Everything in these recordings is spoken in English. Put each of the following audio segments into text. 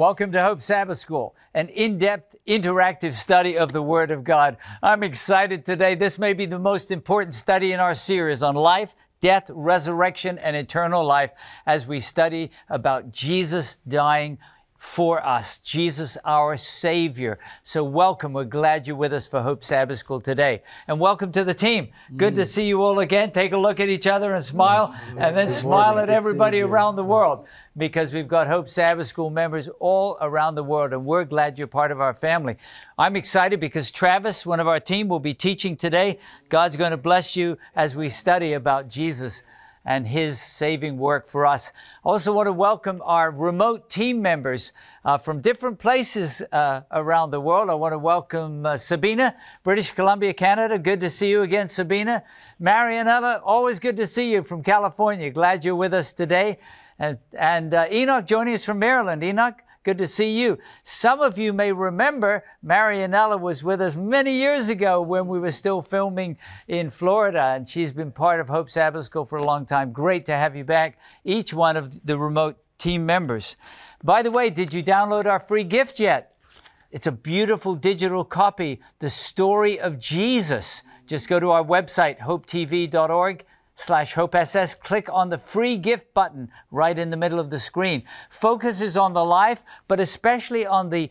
Welcome to Hope Sabbath School, an in depth, interactive study of the Word of God. I'm excited today. This may be the most important study in our series on life, death, resurrection, and eternal life as we study about Jesus dying for us, Jesus our Savior. So, welcome. We're glad you're with us for Hope Sabbath School today. And welcome to the team. Good to mm. see you all again. Take a look at each other and smile, and then Good smile morning. at Good everybody around the world because we've got Hope Sabbath School members all around the world, and we're glad you're part of our family. I'm excited because Travis, one of our team, will be teaching today. God's going to bless you as we study about Jesus and his saving work for us. I also want to welcome our remote team members uh, from different places uh, around the world. I want to welcome uh, Sabina, British Columbia, Canada. Good to see you again, Sabina. Marianella, always good to see you from California. Glad you're with us today. And, and uh, Enoch joining us from Maryland. Enoch, good to see you. Some of you may remember Marianella was with us many years ago when we were still filming in Florida, and she's been part of Hope Sabbath School for a long time. Great to have you back, each one of the remote team members. By the way, did you download our free gift yet? It's a beautiful digital copy, The Story of Jesus. Just go to our website, hopetv.org slash hopess. Click on the free gift button right in the middle of the screen. Focuses on the life, but especially on the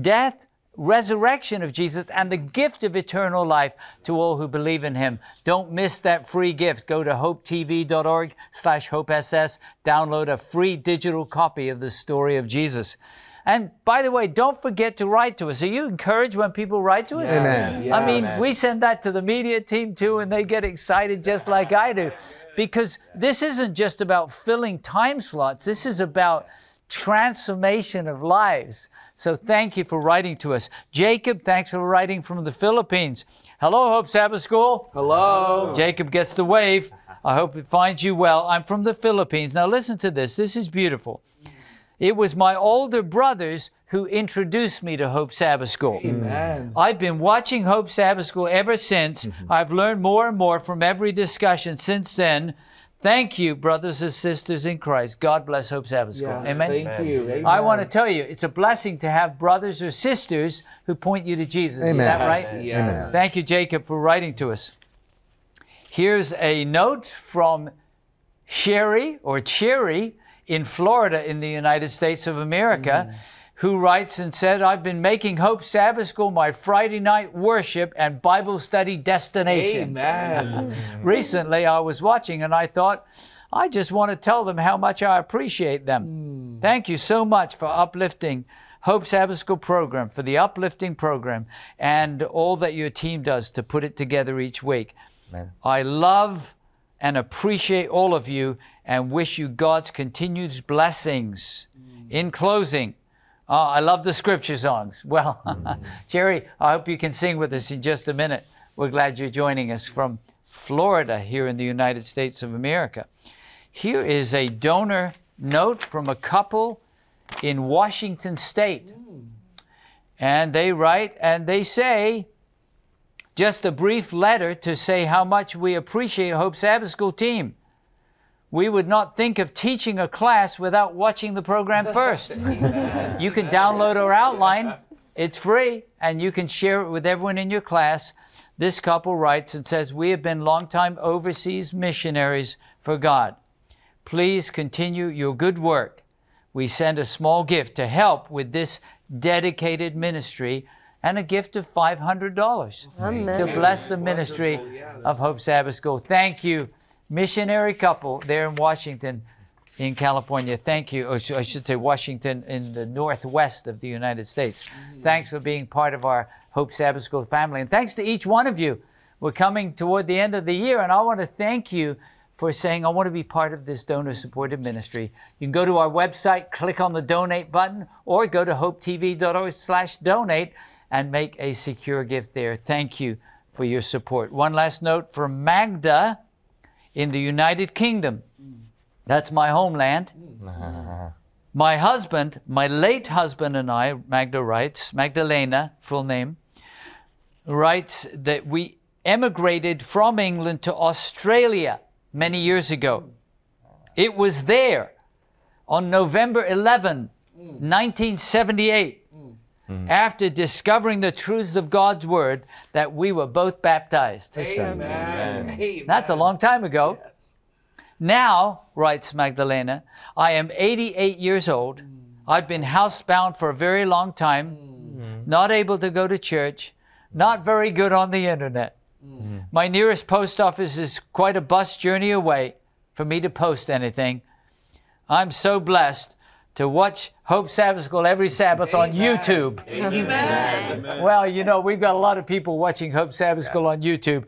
death, resurrection of Jesus and the gift of eternal life to all who believe in him. Don't miss that free gift. Go to hopetv.org slash hopess. Download a free digital copy of the story of Jesus. And by the way, don't forget to write to us. Are you encouraged when people write to us? Amen. I mean, Yes. we send that to the media team too, and they get excited just like I do. Because this isn't just about filling time slots, this is about transformation of lives. So thank you for writing to us. Jacob, thanks for writing from the Philippines. Hello, Hope Sabbath School. Hello. Jacob gets the wave. I hope it finds you well. I'm from the Philippines. Now, listen to this. This is beautiful. It was my older brothers who introduced me to Hope Sabbath School. Amen. I've been watching Hope Sabbath School ever since. Mm-hmm. I've learned more and more from every discussion since then. Thank you, brothers and sisters in Christ. God bless Hope Sabbath School. Yes, Amen. Thank you. Amen. I want to tell you, it's a blessing to have brothers or sisters who point you to Jesus. Amen. Is Amen. that Yes, right? Yes. Thank you, Jacob, for writing to us. Here's a note from Sherry or Cherry in Florida in the United States of America, mm-hmm. who writes and said, I've been making Hope Sabbath School my Friday night worship and Bible study destination. Amen. Recently, I was watching and I thought, I just want to tell them how much I appreciate them. Mm. Thank you so much for uplifting Hope Sabbath School program, for the uplifting program, and all that your team does to put it together each week. I love and appreciate all of you and wish you God's continued blessings. In closing, uh, I love the scripture songs. Well, Jerry, I hope you can sing with us in just a minute. We're glad you're joining us from Florida here in the United States of America. Here is a donor note from a couple in Washington State. And they write and they say, just a brief letter to say how much we appreciate Hope Sabbath School team. We would not think of teaching a class without watching the program first. You can download our outline. It's free, and you can share it with everyone in your class. This couple writes and says, We have been longtime overseas missionaries for God. Please continue your good work. We send a small gift to help with this dedicated ministry and a gift of $500 to bless the ministry yes. of Hope Sabbath School. Thank you, missionary couple there in Washington, in California. Thank you, or I should say Washington in the northwest of the United States. Thanks for being part of our Hope Sabbath School family. And thanks to each one of you. We're coming toward the end of the year, and I want to thank you for saying, I want to be part of this donor supported ministry. You can go to our website, click on the donate button, or go to hopetv.org slash donate and make a secure gift there. Thank you for your support. One last note from Magda in the United Kingdom. That's my homeland. Mm-hmm. My husband, my late husband, and I, Magda writes, Magdalena, full name, writes that we emigrated from England to Australia many years ago. It was there on November 11, 1978, mm. Mm-hmm. after discovering the truths of God's Word, that we were both baptized. Amen. Amen. That's a long time ago. Yes. Now, writes Magdalena, I am 88 years old. Mm. I've been housebound for a very long time, mm. mm-hmm. not able to go to church, not very good on the internet. Mm. My nearest post office is quite a bus journey away for me to post anything. I'm so blessed to watch Hope Sabbath School every Sabbath on YouTube. Amen. Well, you know, we've got a lot of people watching Hope Sabbath School on YouTube,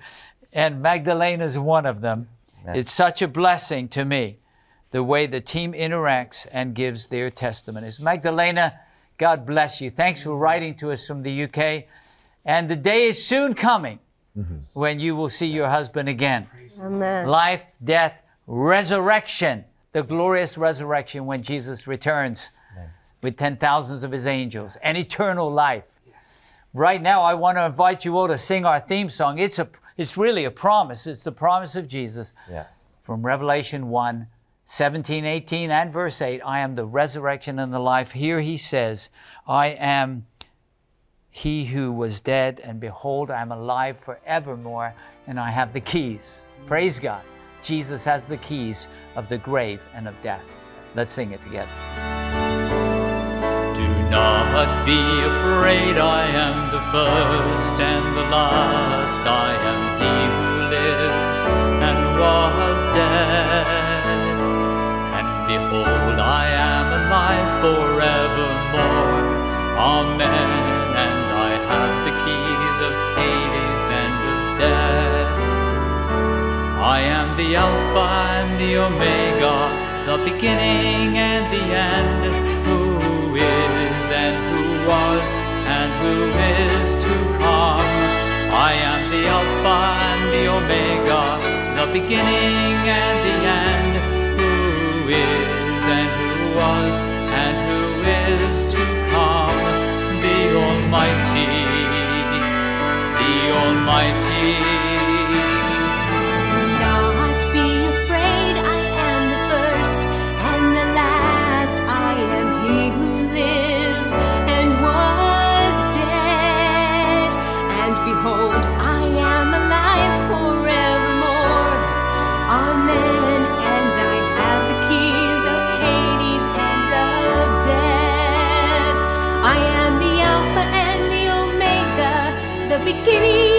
and Magdalena is one of them. It's such a blessing to me the way the team interacts and gives their testimonies. Magdalena, God bless you. Thanks for writing to us from the UK. And the day is soon coming mm-hmm. when you will see your husband again. Amen. Life, death, resurrection, the glorious resurrection when Jesus returns with ten thousands of his angels, and eternal life. Right now, I want to invite you all to sing our theme song. It's a, it's really a promise. It's the promise of Jesus Yes. from Revelation 1, 17, 18, and verse 8. I am the resurrection and the life. Here he says, I am he who was dead, and behold, I am alive forevermore, and I have the keys. Praise God. Jesus has the keys of the grave and of death. Let's sing it together. Do not be afraid, I am the first and the last. I am he who lives and was dead. And behold, I am alive forevermore. Amen. And I have the keys of Hades and of death. I am the Alpha and the Omega, the beginning and the end, who is and who was and who is to come. I am the Alpha and the Omega, the beginning and the end, who is and who was and who is to come. The Almighty, the Almighty. Omega,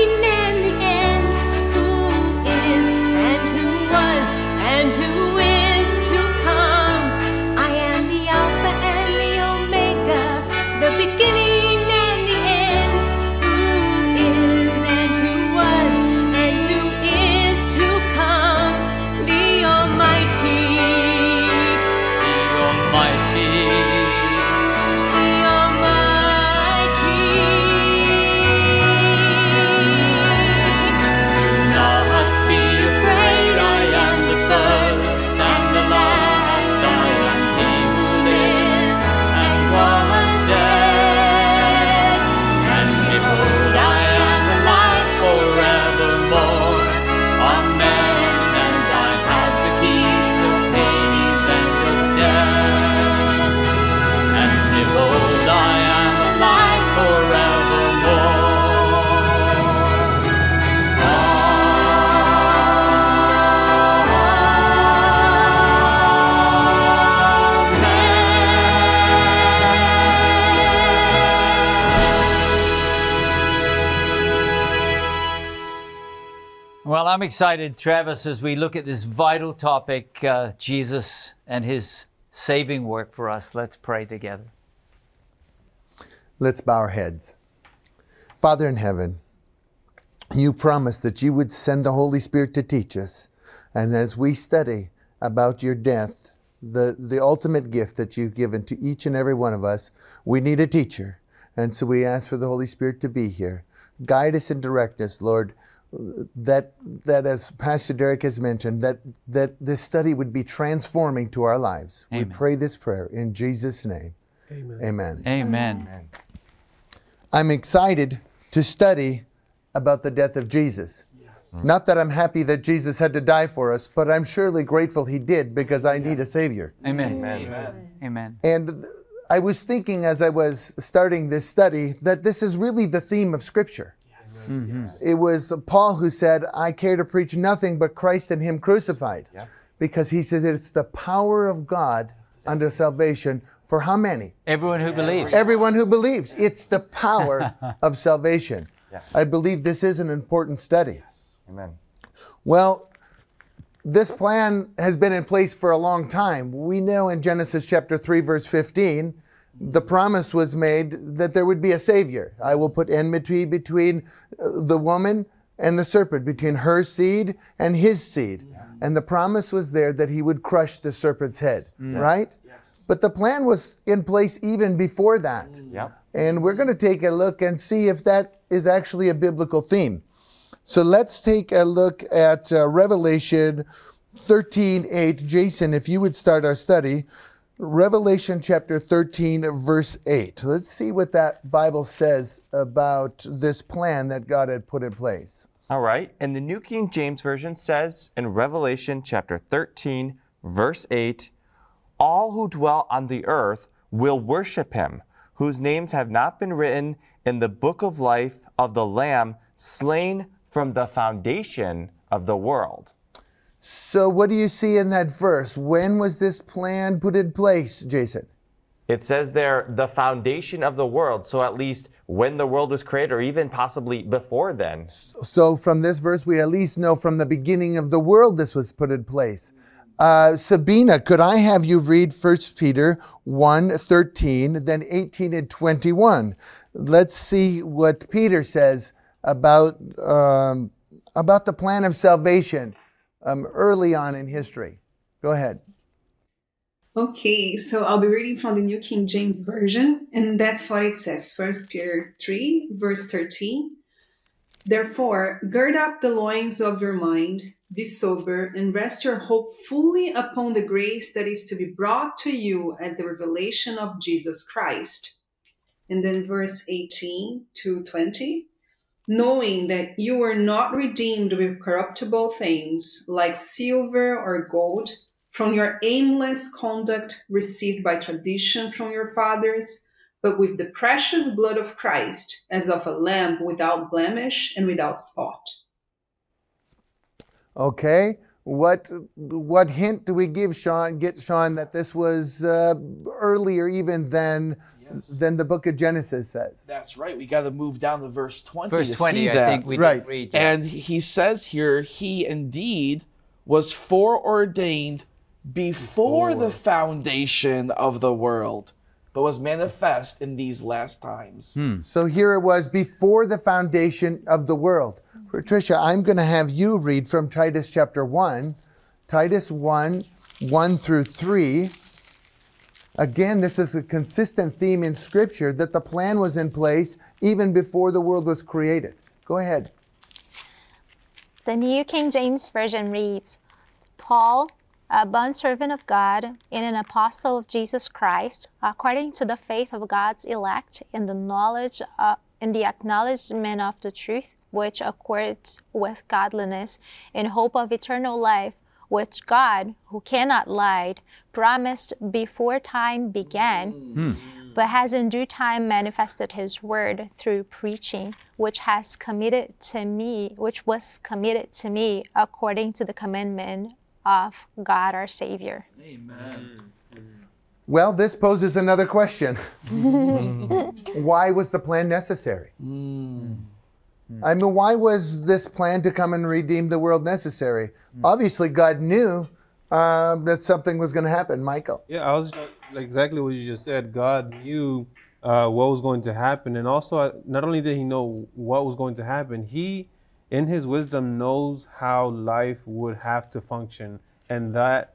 I'm excited, Travis, as we look at this vital topic, uh, Jesus and his saving work for us. Let's pray together. Let's bow our heads. Father in heaven, you promised that you would send the Holy Spirit to teach us. And as we study about your death, the, the ultimate gift that you've given to each and every one of us, we need a teacher. And so we ask for the Holy Spirit to be here. Guide us and direct us, Lord. That, that as Pastor Derek has mentioned, that, that this study would be transforming to our lives. Amen. We pray this prayer in Jesus' name. Amen. Amen. Amen. I'm excited to study about the death of Jesus. Not that I'm happy that Jesus had to die for us, but I'm surely grateful he did because I need a Savior. Amen. Amen. Amen. And I was thinking as I was starting this study that this is really the theme of Scripture. Mm-hmm. It was Paul who said, I care to preach nothing but Christ and Him crucified. Because he says it's the power of God unto salvation for how many? Everyone who believes. Everyone who believes. It's the power of salvation. I believe this is an important study. Yes. Amen. Well, this plan has been in place for a long time. We know in Genesis chapter 3, verse 15, the promise was made that there would be a Savior. I will put enmity between uh, the woman and the serpent, between her seed and his seed. And the promise was there that he would crush the serpent's head, right? Yes. But the plan was in place even before that. Yep. And we're going to take a look and see if that is actually a biblical theme. So let's take a look at uh, Revelation 13 8. Jason, if you would start our study, Revelation chapter 13, verse 8. Let's see what that Bible says about this plan that God had put in place. All right. And the New King James Version says in Revelation chapter 13, verse 8 All who dwell on the earth will worship him, whose names have not been written in the book of life of the Lamb slain from the foundation of the world. So, what do you see in that verse? When was this plan put in place, Jason? It says there, the foundation of the world. So at least when the world was created, or even possibly before then. So, from this verse, we at least know from the beginning of the world this was put in place. Uh, Sabina, could I have you read 1 Peter 1 13, then 18 and 21? Let's see what Peter says about, um, about the plan of salvation um, early on in history. Go ahead. Okay, so I'll be reading from the New King James Version, and that's what it says. First Peter 3, verse 13. Therefore, gird up the loins of your mind, be sober, and rest your hope fully upon the grace that is to be brought to you at the revelation of Jesus Christ. And then verse 18 to 20. Knowing that you were not redeemed with corruptible things like silver or gold from your aimless conduct received by tradition from your fathers, but with the precious blood of Christ, as of a lamb without blemish and without spot. Okay. What what hint do we give Sean? Get Sean that this was uh, earlier even than than the Book of Genesis says. That's right. We got to move down to verse 20 Verse to 20, see I that. think we Right. did read. yeah. and he says here, he indeed was foreordained before, the foundation of the world, but was manifest in these last times. Hmm. So here it was before the foundation of the world. Patricia, I'm going to have you read from Titus chapter 1, Titus 1, 1 through 3. Again, this is a consistent theme in Scripture that the plan was in place even before the world was created. Go ahead. The New King James Version reads Paul, a bondservant of God and an apostle of Jesus Christ, according to the faith of God's elect in the knowledge uh, in the acknowledgement of the truth, which accords with godliness, in hope of eternal life, which God, who cannot lie, promised before time began hmm. but has in due time manifested his word through preaching, which has committed to me, which was committed to me according to the commandment of God our Savior. Amen. Well, this poses another question. why was the plan necessary? Hmm. I mean, why was this plan to come and redeem the world necessary? Obviously, God knew uh, that something was going to happen. Michael. Yeah, I was like exactly what you just said. God knew uh, what was going to happen, and also uh, not only did He know what was going to happen, He, in His wisdom, knows how life would have to function, and that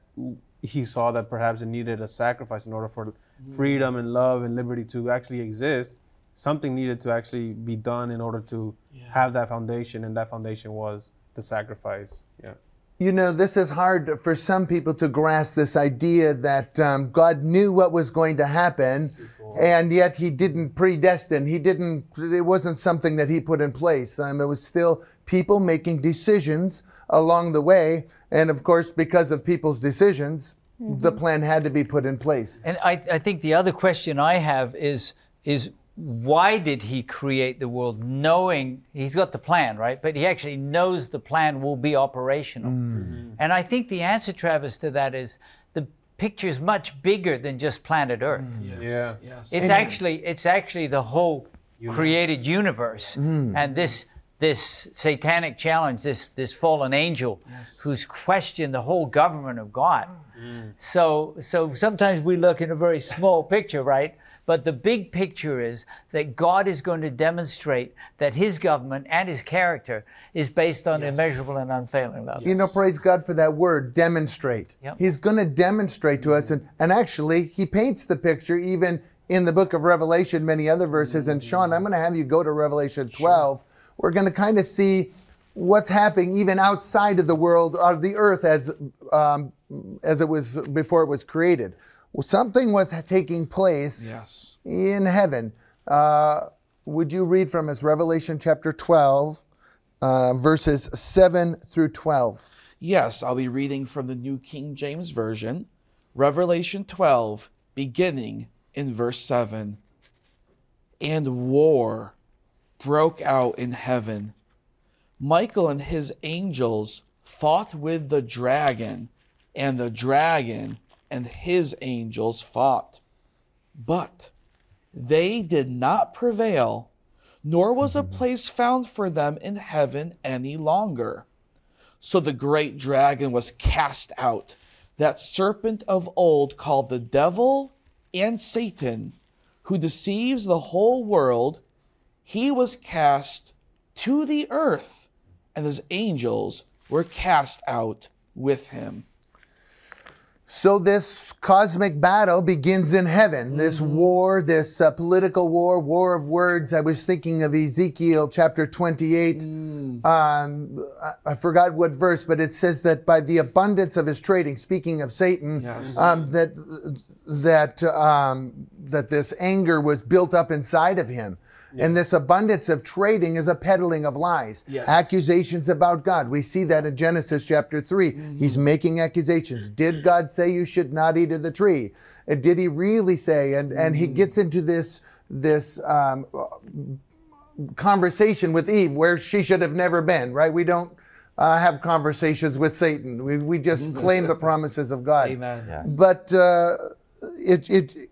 He saw that perhaps it needed a sacrifice in order for freedom and love and liberty to actually exist. Something needed to actually be done in order to have that foundation, and that foundation was the sacrifice. Yeah. You know, this is hard for some people to grasp this idea that um, God knew what was going to happen, and yet He didn't predestine. He didn't. It wasn't something that He put in place. Um, it was still people making decisions along the way, and of course, because of people's decisions, the plan had to be put in place. And I, I think the other question I have is is why did he create the world knowing he's got the plan, right? But he actually knows the plan will be operational. Mm. Mm-hmm. And I think the answer, Travis, to that is the picture is much bigger than just planet Earth. Mm. Yeah. Yes. It's actually it's actually the whole created universe, mm. and this this satanic challenge, this this fallen angel, who's questioned the whole government of God. So so sometimes we look in a very small picture, right? But the big picture is that God is going to demonstrate that His government and His character is based on immeasurable and unfailing love. You know, praise God for that word, demonstrate. Yep. He's going to demonstrate to us. And, and actually, he paints the picture even in the book of Revelation, many other verses. And Sean, I'm going to have you go to Revelation 12. We're going to kind of see what's happening even outside of the world, of the earth as, um, as it was before it was created. Something was taking place Yes. in heaven. Uh, would you read from us Revelation chapter 12, uh, verses 7 through 12? Yes, I'll be reading from the New King James Version, Revelation 12, beginning in verse 7. And war broke out in heaven. Michael and his angels fought with the dragon, and the dragon and his angels fought. But they did not prevail, nor was a place found for them in heaven any longer. So the great dragon was cast out, that serpent of old called the devil and Satan, who deceives the whole world. He was cast to the earth, and his angels were cast out with him. So this cosmic battle begins in heaven. This war, this uh, political war, war of words. I was thinking of Ezekiel chapter 28. Um, I, I forgot what verse, but it says that by the abundance of his trading, speaking of Satan, Yes. um, that that um, that this anger was built up inside of him. And this abundance of trading is a peddling of lies, Yes. accusations about God. We see that in Genesis chapter 3. He's making accusations. Did God say you should not eat of the tree? And did he really say? And, and he gets into this, this um, conversation with Eve where she should have never been, right? We don't uh, have conversations with Satan. We, we just claim the promises of God. Amen. Yes. But uh, it, it,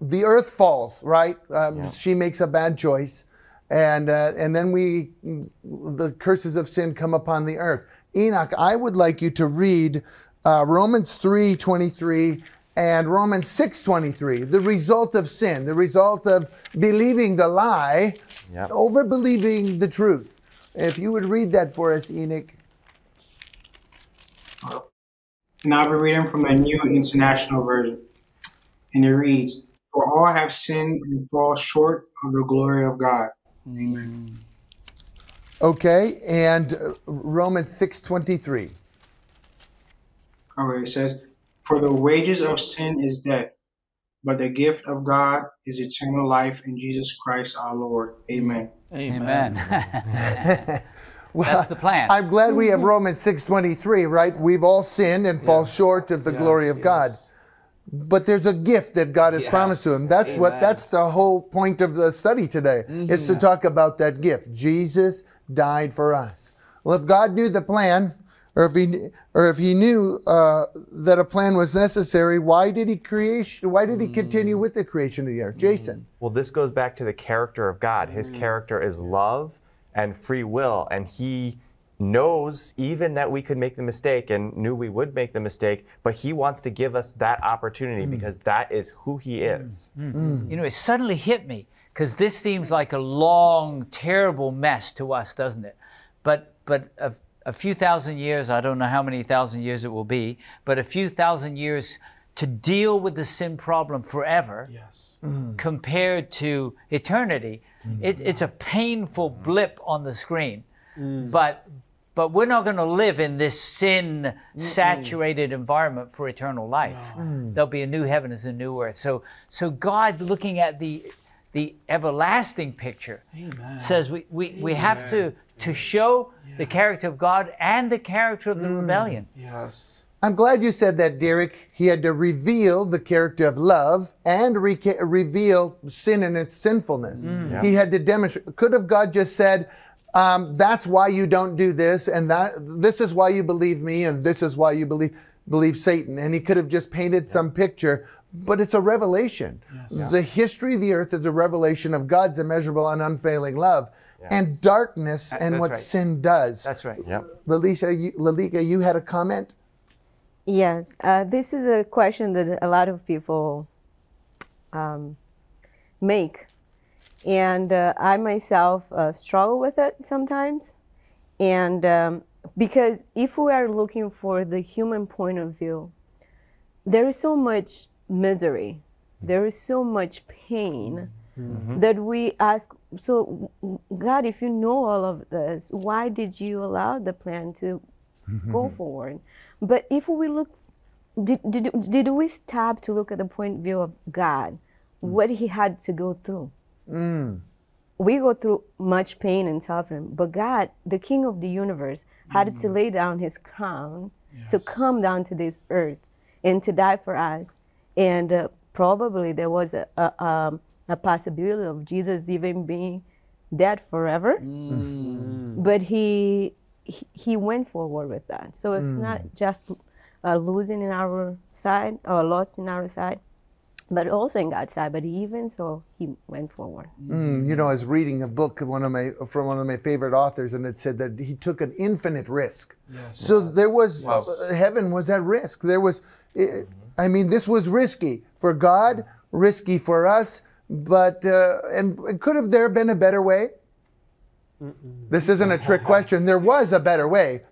the earth falls, right? Um, She makes a bad choice, and uh, and then we, the curses of sin come upon the earth. Enoch, I would like you to read uh, Romans three twenty three and Romans six twenty three. The result of sin, the result of believing the lie Yep. over believing the truth. If you would read that for us, Enoch. And I'll be reading from the New International Version. And it reads, For all have sinned and fall short of the glory of God. Amen. Okay, and uh, Romans six twenty three. Okay, it says, For the wages of sin is death, but the gift of God is eternal life in Jesus Christ our Lord. Amen. Amen. Amen. That's the plan. I'm glad we have Romans 6:23, right? We've all sinned and fall short of the glory Yes, of God. Yes. But there's a gift that God has Yes. promised to him. That's what that's the whole point of the study today. Is to mm-hmm. talk about that gift. Jesus died for us. Well, if God knew the plan, or if he or if he knew uh, that a plan was necessary, why did he create? Why did he continue mm. with the creation of the earth? Jason. Mm. Well, this goes back to the character of God. His mm. character is love and free will, and He knows even that we could make the mistake and knew we would make the mistake, but He wants to give us that opportunity mm. because that is who He mm. is. Mm. You know, it suddenly hit me because this seems like a long, terrible mess to us, doesn't it? But but a, a few thousand years, I don't know how many thousand years it will be, but a few thousand years to deal with the sin problem forever Yes. compared to eternity, it, it's a painful blip on the screen. But but we're not going to live in this sin saturated environment for eternal life. There'll be a new heaven and a new earth. So so God looking at the the everlasting picture says we, we, we have to to show the character of God and the character of the rebellion. Yes. I'm glad you said that, Derek. He had to reveal the character of love and re- reveal sin and its sinfulness. Mm. Yeah. He had to demonstrate. Could have God just said, um, "That's why you don't do this, and that this is why you believe me, and this is why you believe believe Satan," and he could have just painted some picture. But it's a revelation. The history of the earth is a revelation of God's immeasurable and unfailing love, and darkness and what right. sin does. That's right. Yep. Lalicia, you, Lalika, you had a comment. Yes, uh, this is a question that a lot of people um, make, and uh, I myself uh, struggle with it sometimes. And um, because if we are looking for the human point of view, there is so much misery, there is so much pain that we ask. So, God, if you know all of this, why did you allow the plan to go forward? But if we look, did, did, did we stop to look at the point of view of God, what He had to go through? We go through much pain and suffering, but God, the King of the universe, had to lay down his crown to come down to this earth and to die for us. And uh, probably there was a, a, um, a possibility of Jesus even being dead forever. But he, he he went forward with that. So it's not just uh, losing in our side or lost in our side, but also in God's side. But even so, he went forward. Mm, you know, I was reading a book one of my from one of my favorite authors, and it said that he took an infinite risk. Yes. So there was uh, heaven was at risk. There was, eh, I mean, this was risky for God, risky for us, but uh, and could have there been a better way? This isn't a trick question. There was a better way.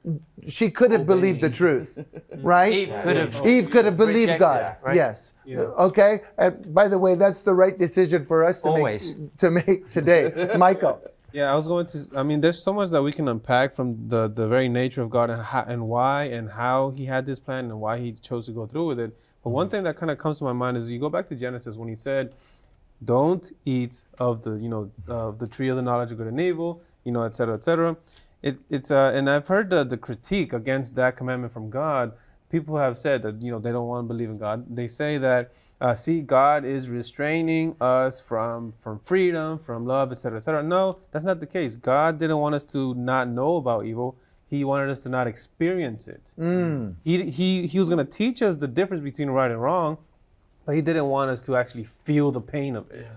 She could have oh, believed the truth, right? Eve could have Eve could have believed God. that, right? Yes. Okay. And by the way, that's the right decision for us to Always. make to make today. Michael. Yeah, I was going to. I mean, there's so much that we can unpack from the the very nature of God and how, and why and how He had this plan and why He chose to go through with it. But one mm-hmm. thing that kind of comes to my mind is you go back to Genesis when He said, "Don't eat of the you know of the tree of the knowledge of good and evil," you know, et cetera, et cetera. It, it's uh, and I've heard the, the critique against that commandment from God. People have said that you know they don't want to believe in God. They say that uh, see God is restraining us from from freedom, from love, etc., etc. No, that's not the case. God didn't want us to not know about evil. He wanted us to not experience it. He, he, he was going to teach us the difference between right and wrong, but he didn't want us to actually feel the pain of it.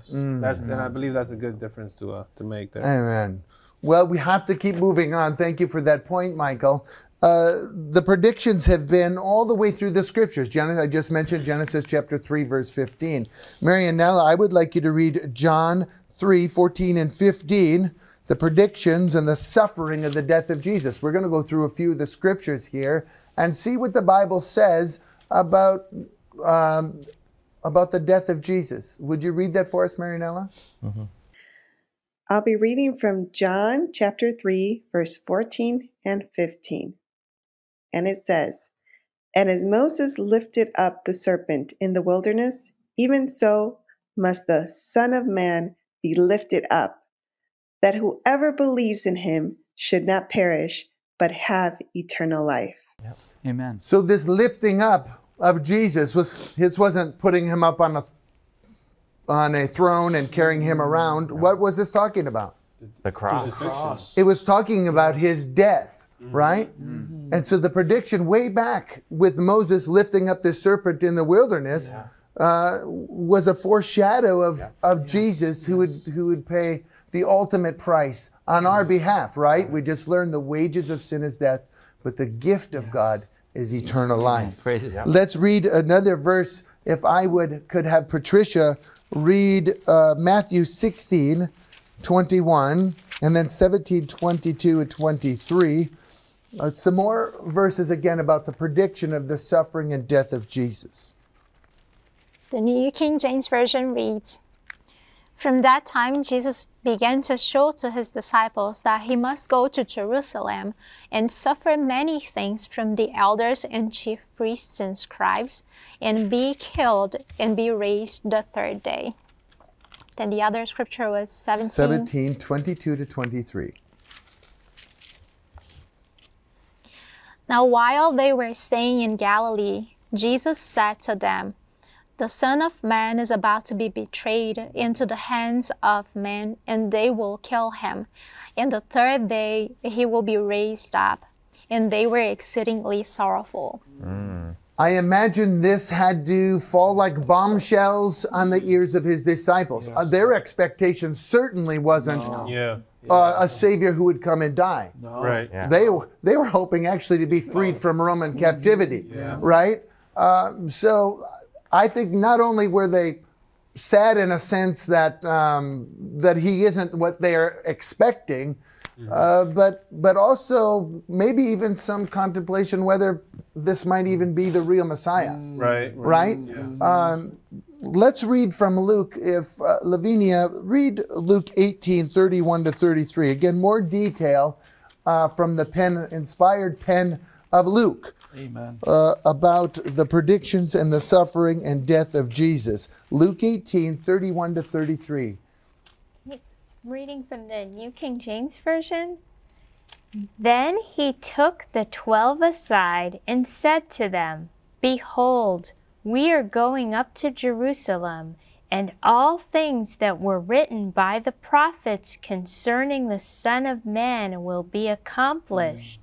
That's and I believe that's a good difference to uh, to make there. Amen. Well, we have to keep moving on. Thank you for that point, Michael. Uh, the predictions have been all the way through the scriptures. Genesis, I just mentioned Genesis chapter 3, verse 15. Marianella, I would like you to read John 3, 14 and 15, the predictions and the suffering of the death of Jesus. We're going to go through a few of the scriptures here and see what the Bible says about, um, about the death of Jesus. Would you read that for us, Marianella? I'll be reading from John chapter 3, verse 14 and 15. And it says, And as Moses lifted up the serpent in the wilderness, even so must the Son of Man be lifted up, that whoever believes in him should not perish, but have eternal life. Amen. So this lifting up of Jesus was it wasn't putting him up on a on a throne and carrying him around. What was this talking about? The cross. Cross. It was talking about his death, right? And so the prediction way back with Moses lifting up the serpent in the wilderness uh, was a foreshadow of, of Jesus who would who would pay the ultimate price on our behalf, right? We just learned the wages of sin is death, but the gift of God is eternal life. Praise it. Let's read another verse. If I would could have Patricia read uh, Matthew 16, 21, and then 17, 22, and 23. Uh, some more verses again about the prediction of the suffering and death of Jesus. The New King James Version reads From that time, Jesus began to show to his disciples that he must go to Jerusalem and suffer many things from the elders and chief priests and scribes, and be killed and be raised the third day. Then the other scripture was 17. 17, 22 to 23. Now, while they were staying in Galilee, Jesus said to them, The Son of Man is about to be betrayed into the hands of men, and they will kill him. And the third day he will be raised up. And they were exceedingly sorrowful. I imagine this had to fall like bombshells on the ears of his disciples. Uh, their expectation certainly wasn't Yeah. uh, a savior who would come and die. Right. Yeah. They they were hoping actually to be freed from Roman captivity, right? Um, so I think not only were they sad in a sense that um, that he isn't what they're expecting, uh, but but also maybe even some contemplation whether this might even be the real Messiah Right. right? Um, let's read from Luke. If uh, Lavinia, read Luke 18, 31 to 33. Again, more detail uh, from the pen, inspired pen of Luke Amen. uh, about the predictions and the suffering and death of Jesus. Luke 18, 31 to 33. Reading from the New King James Version. Then he took the twelve aside and said to them, Behold, we are going up to Jerusalem, and all things that were written by the prophets concerning the Son of Man will be accomplished.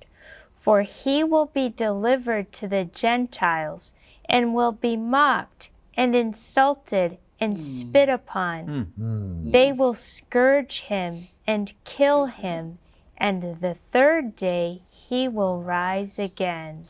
For he will be delivered to the Gentiles, and will be mocked, and insulted, and hmm. spit upon. Hmm. Hmm. They will scourge him and kill him, and the third day he will rise again.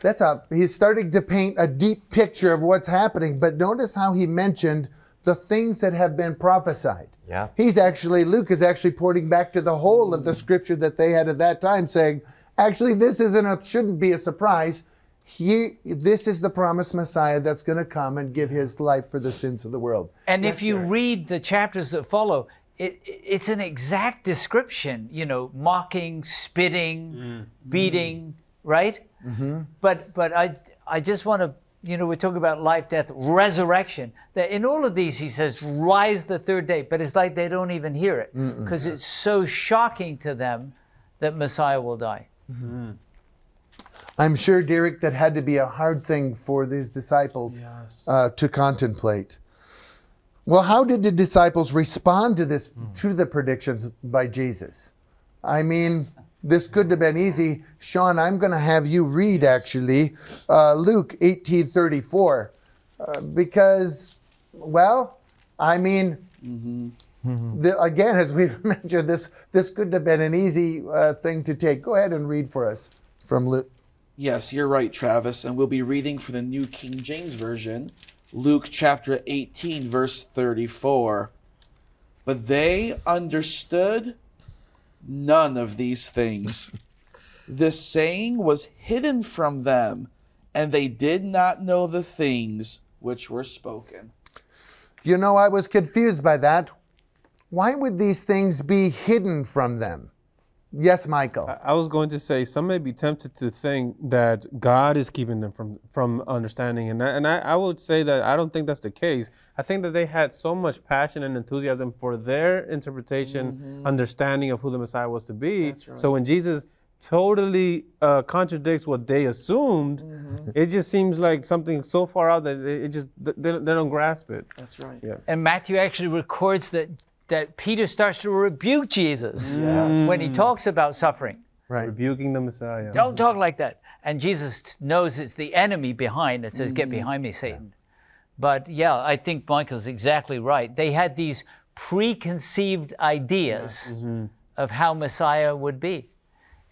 That's a, he's starting to paint a deep picture of what's happening, but notice how he mentioned the things that have been prophesied. Yeah. He's actually, Luke is actually pointing back to the whole of the scripture that they had at that time, saying, actually, this isn't a, shouldn't be a surprise. He, this is the promised Messiah that's going to come and give his life for the sins of the world. And if you read the chapters that follow, it, it's an exact description, you know, mocking, spitting, mm. beating, mm. right? Mm-hmm. But but I I just want to, you know, we're talking about life, death, resurrection. That in all of these, he says, rise the third day. But it's like they don't even hear it because it's so shocking to them that Messiah will die. I'm sure, Derek, that had to be a hard thing for these disciples Yes. uh, to contemplate. Well, how did the disciples respond to this, to the predictions by Jesus? I mean, this couldn't have been easy. Sean, I'm going to have you read actually uh, Luke 18:34, uh, because, well, I mean, the, again, as we've mentioned, this this couldn't have been an easy uh, thing to take. Go ahead and read for us from Luke. Yes, you're right, Travis. And we'll be reading from the New King James Version, Luke chapter 18, verse 34. But they understood none of these things. this saying was hidden from them, and they did not know the things which were spoken. You know, I was confused by that. Why would these things be hidden from them? Yes, Michael. I- I was going to say some may be tempted to think that God is keeping them from from understanding, and I, and I, I would say that I don't think that's the case. I think that they had so much passion and enthusiasm for their interpretation, understanding of who the Messiah was to be. So when Jesus totally uh, contradicts what they assumed, it just seems like something so far out that it it just they, they don't grasp it. That's right. Yeah. And Matthew actually records that that Peter starts to rebuke Jesus when he talks about suffering. Right. Rebuking the Messiah. Don't talk like that. And Jesus knows it's the enemy behind that says, Get mm. behind me, Satan. But yeah, I think Michael's exactly right. They had these preconceived ideas mm-hmm. of how Messiah would be.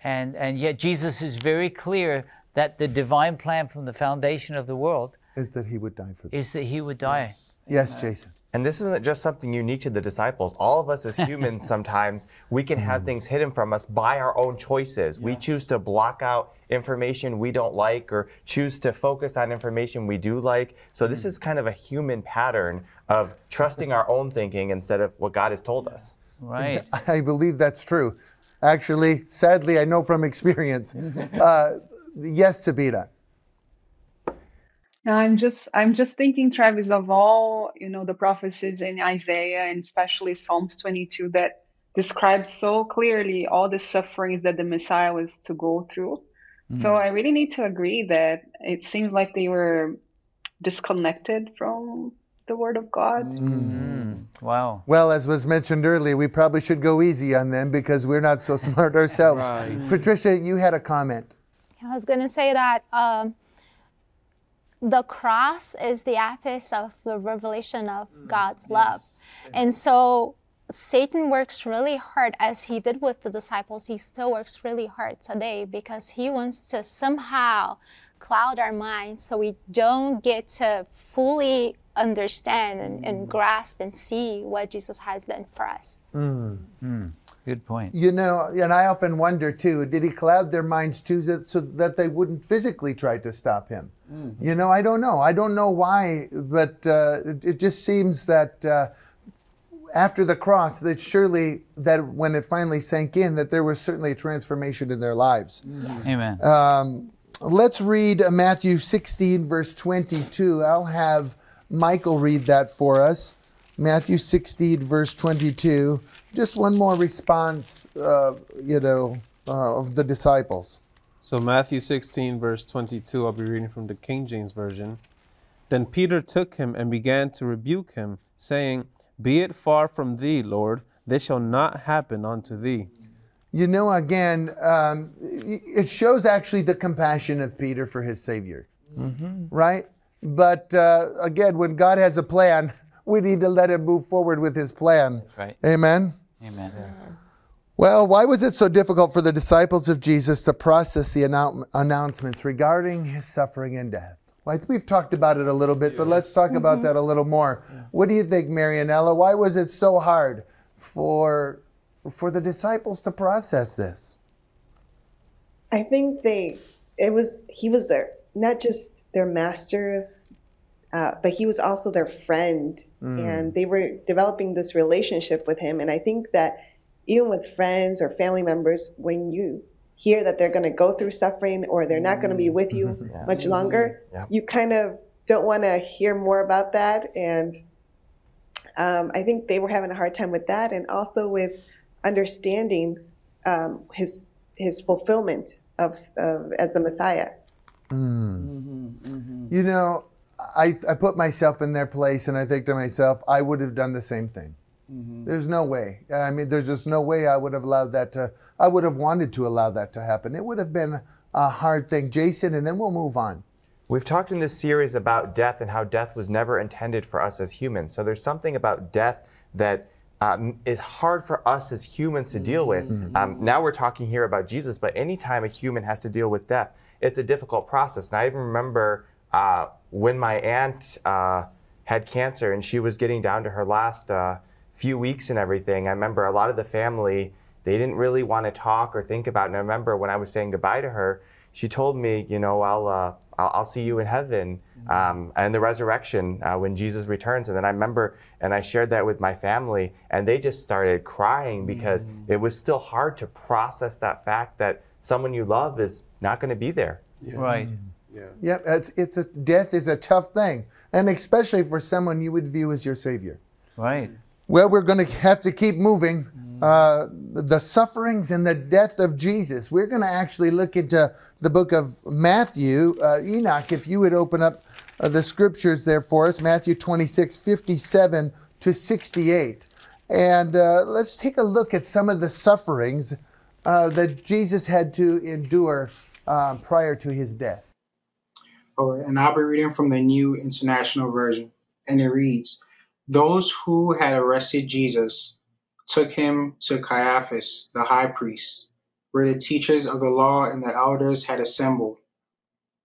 And, and yet Jesus is very clear that the divine plan from the foundation of the world Is that he would die for them. is that he would die. Yes, Jason. And this isn't just something unique to the disciples. All of us as humans, sometimes we can have things hidden from us by our own choices. We choose to block out information we don't like or choose to focus on information we do like. So, this is kind of a human pattern of trusting our own thinking instead of what God has told us. Right. I believe that's true. Actually, sadly, I know from experience. Uh, yes, Sabita. No, I'm just I'm just thinking, Travis, of all you know the prophecies in Isaiah and especially Psalms 22 that describes so clearly all the sufferings that the Messiah was to go through. So I really need to agree that it seems like they were disconnected from the Word of God. Mm. Wow. Well, as was mentioned earlier, we probably should go easy on them because we're not so smart ourselves. Right. Patricia, you had a comment. I was going to say that um, the cross is the apex of the revelation of mm, God's love. And so Satan works really hard, as he did with the disciples. He still works really hard today because he wants to somehow cloud our minds so we don't get to fully understand and, and mm. grasp and see what Jesus has done for us. Mm. Good point. You know, and I often wonder too, did he cloud their minds too that, so that they wouldn't physically try to stop him? You know, I don't know. I don't know why, but uh, it, it just seems that uh, after the cross, that surely that when it finally sank in, that there was certainly a transformation in their lives. Amen. Um, let's read uh, Matthew 16, verse 22. I'll have Michael read that for us. Matthew 16, verse 22. Just one more response, uh, you know, uh, of the disciples. So Matthew 16, verse 22, I'll be reading from the King James Version. Then Peter took him and began to rebuke him, saying, Be it far from thee, Lord, this shall not happen unto thee. You know, again, um, it shows actually the compassion of Peter for his Savior, right? But uh, again, when God has a plan, we need to let him move forward with his plan. Right. Amen. Amen. Well, why was it so difficult for the disciples of Jesus to process the annou- announcements regarding his suffering and death? Well, I think we've talked about it a little bit, but let's talk about mm-hmm. that a little more. What do you think, Marianella? Why was it so hard for for the disciples to process this? I think they, it was, he was their, not just their master, uh, but he was also their friend. And they were developing this relationship with him. And I think that even with friends or family members, when you hear that they're going to go through suffering or they're not going to be with you much longer, Yeah. you kind of don't want to hear more about that. And um, I think they were having a hard time with that, and also with understanding um, his his fulfillment of, of as the Messiah. You know, I, I put myself in their place and I think to myself, I would have done the same thing. There's no way. I mean, there's just no way I would have allowed that to, I would have wanted to allow that to happen. It would have been a hard thing. Jason, and then we'll move on. We've talked in this series about death and how death was never intended for us as humans. So there's something about death that um, is hard for us as humans to deal with. Um, now we're talking here about Jesus, but anytime a human has to deal with death, it's a difficult process. And I even remember uh, when my aunt uh, had cancer and she was getting down to her last uh, few weeks and everything. I remember a lot of the family they didn't really want to talk or think about. it. And I remember when I was saying goodbye to her, she told me, you know, I'll uh, I'll, I'll see you in heaven um, and the resurrection uh, when Jesus returns. And then I remember, and I shared that with my family, and they just started crying because it was still hard to process that fact that someone you love is not going to be there. Right. Yep, it's, it's a, death is a tough thing, and especially for someone you would view as your Savior. Right. Well, we're going to have to keep moving. Uh, the sufferings and the death of Jesus. We're going to actually look into the book of Matthew. Uh, Enoch, if you would open up uh, the scriptures there for us, Matthew 26, 57 to 68. And uh, let's take a look at some of the sufferings uh, that Jesus had to endure uh, prior to his death. Oh, and I'll be reading from the New International Version. And it reads Those who had arrested Jesus took him to Caiaphas, the high priest, where the teachers of the law and the elders had assembled.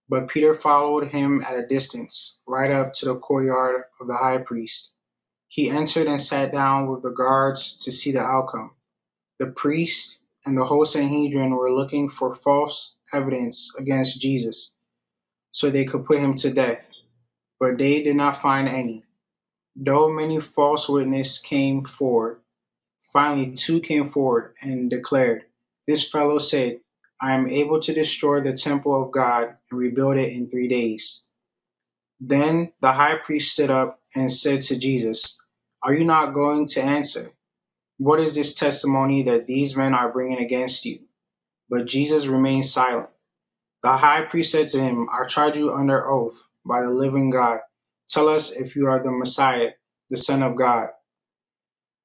But Peter followed him at a distance, right up to the courtyard of the high priest. He entered and sat down with the guards to see the outcome. The priest and the whole Sanhedrin were looking for false evidence against Jesus so they could put him to death. But they did not find any. Though many false witnesses came forward, finally two came forward and declared, This fellow said, I am able to destroy the temple of God and rebuild it in three days. Then the high priest stood up and said to Jesus, Are you not going to answer? What is this testimony that these men are bringing against you? But Jesus remained silent. The high priest said to him, I charge you under oath by the living God. Tell us if you are the Messiah, the Son of God.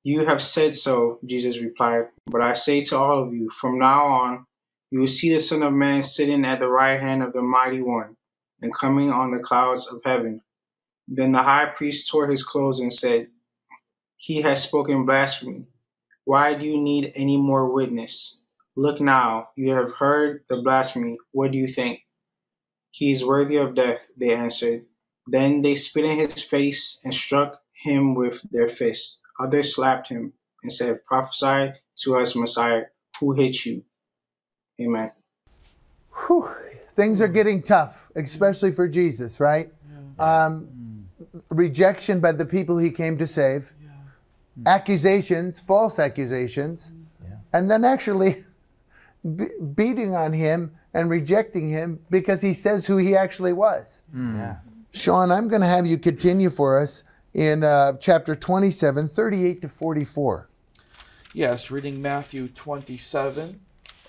You have said so, Jesus replied. But I say to all of you, from now on, you will see the Son of Man sitting at the right hand of the Mighty One and coming on the clouds of heaven. Then the high priest tore his clothes and said, He has spoken blasphemy. Why do you need any more witness? Look now, you have heard the blasphemy. What do you think? He is worthy of death, they answered. Then they spit in his face and struck him with their fists. Others slapped him and said, Prophesy to us, Messiah, who hit you? Amen. Whew. Things are getting tough, especially for Jesus, right? Um, rejection by the people he came to save, accusations, false accusations, and then actually be- beating on him and rejecting him because he says who he actually was. Sean, I'm going to have you continue for us in uh, chapter 27, 38 to 44. Yes, reading Matthew 27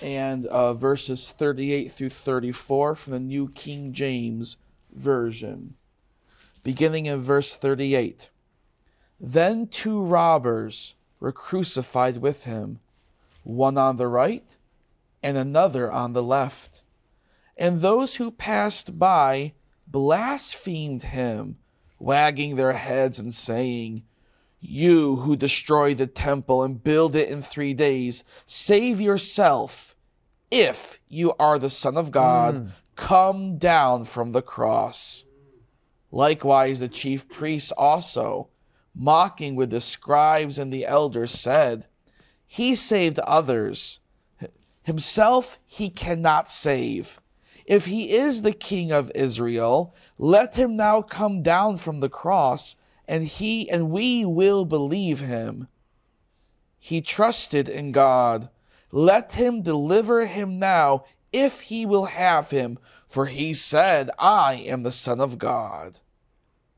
and uh, verses 38 through 34 from the New King James Version. Beginning in verse 38. Then two robbers were crucified with him, one on the right and another on the left. And those who passed by blasphemed him, wagging their heads and saying, You who destroy the temple and build it in three days, save yourself. If you are the Son of God, hmm. come down from the cross. Likewise, the chief priests also, mocking with the scribes and the elders, said, He saved others. Himself he cannot save. If he is the king of Israel, let him now come down from the cross, and he and we will believe him. He trusted in God. Let him deliver him now, if he will have him, for he said, I am the Son of God.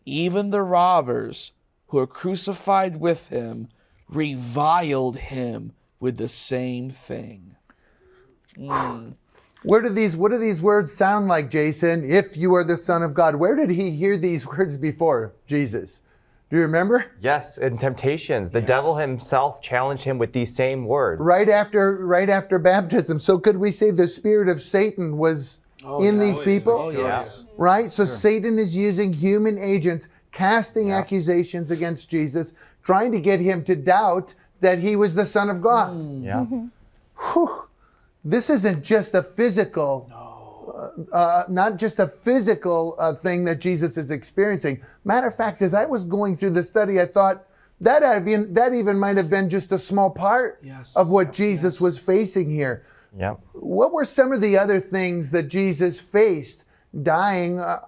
Even the robbers who were crucified with him reviled him with the same thing. Mm. Where do these what do these words sound like, Jason? If you are the Son of God. Where did he hear these words before, Jesus? Do you remember? Yes, in temptations, the devil himself challenged him with these same words. Right after right after baptism. So could we say the spirit of Satan was Oh, in yeah. these people? Oh, yes. Right? So Satan is using human agents casting accusations against Jesus, trying to get him to doubt that he was the Son of God. Yeah. Whew. This isn't just a physical, uh, uh, not just a physical uh, thing that Jesus is experiencing. Matter of fact, as I was going through the study, I thought that had been, that even might have been just a small part Yes. of what Jesus was facing here. Yeah. What were some of the other things that Jesus faced dying uh,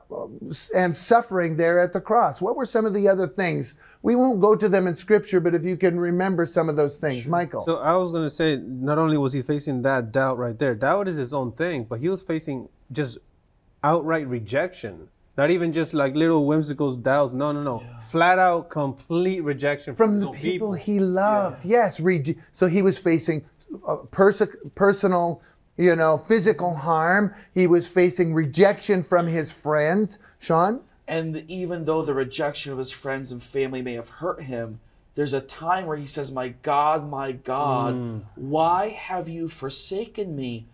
and suffering there at the cross? What were some of the other things? We won't go to them in scripture, but if you can remember some of those things, Michael. So I was going to say, not only was he facing that doubt right there, doubt is his own thing, but he was facing just outright rejection. Not even just like little whimsical doubts. No, no, no. Flat out, complete rejection from, from the own people, he loved. Yes, re- so he was facing uh, perse- personal, you know, physical harm. He was facing rejection from his friends. Sean, And even though the rejection of his friends and family may have hurt him, there's a time where he says, My God, my God, mm. why have you forsaken me?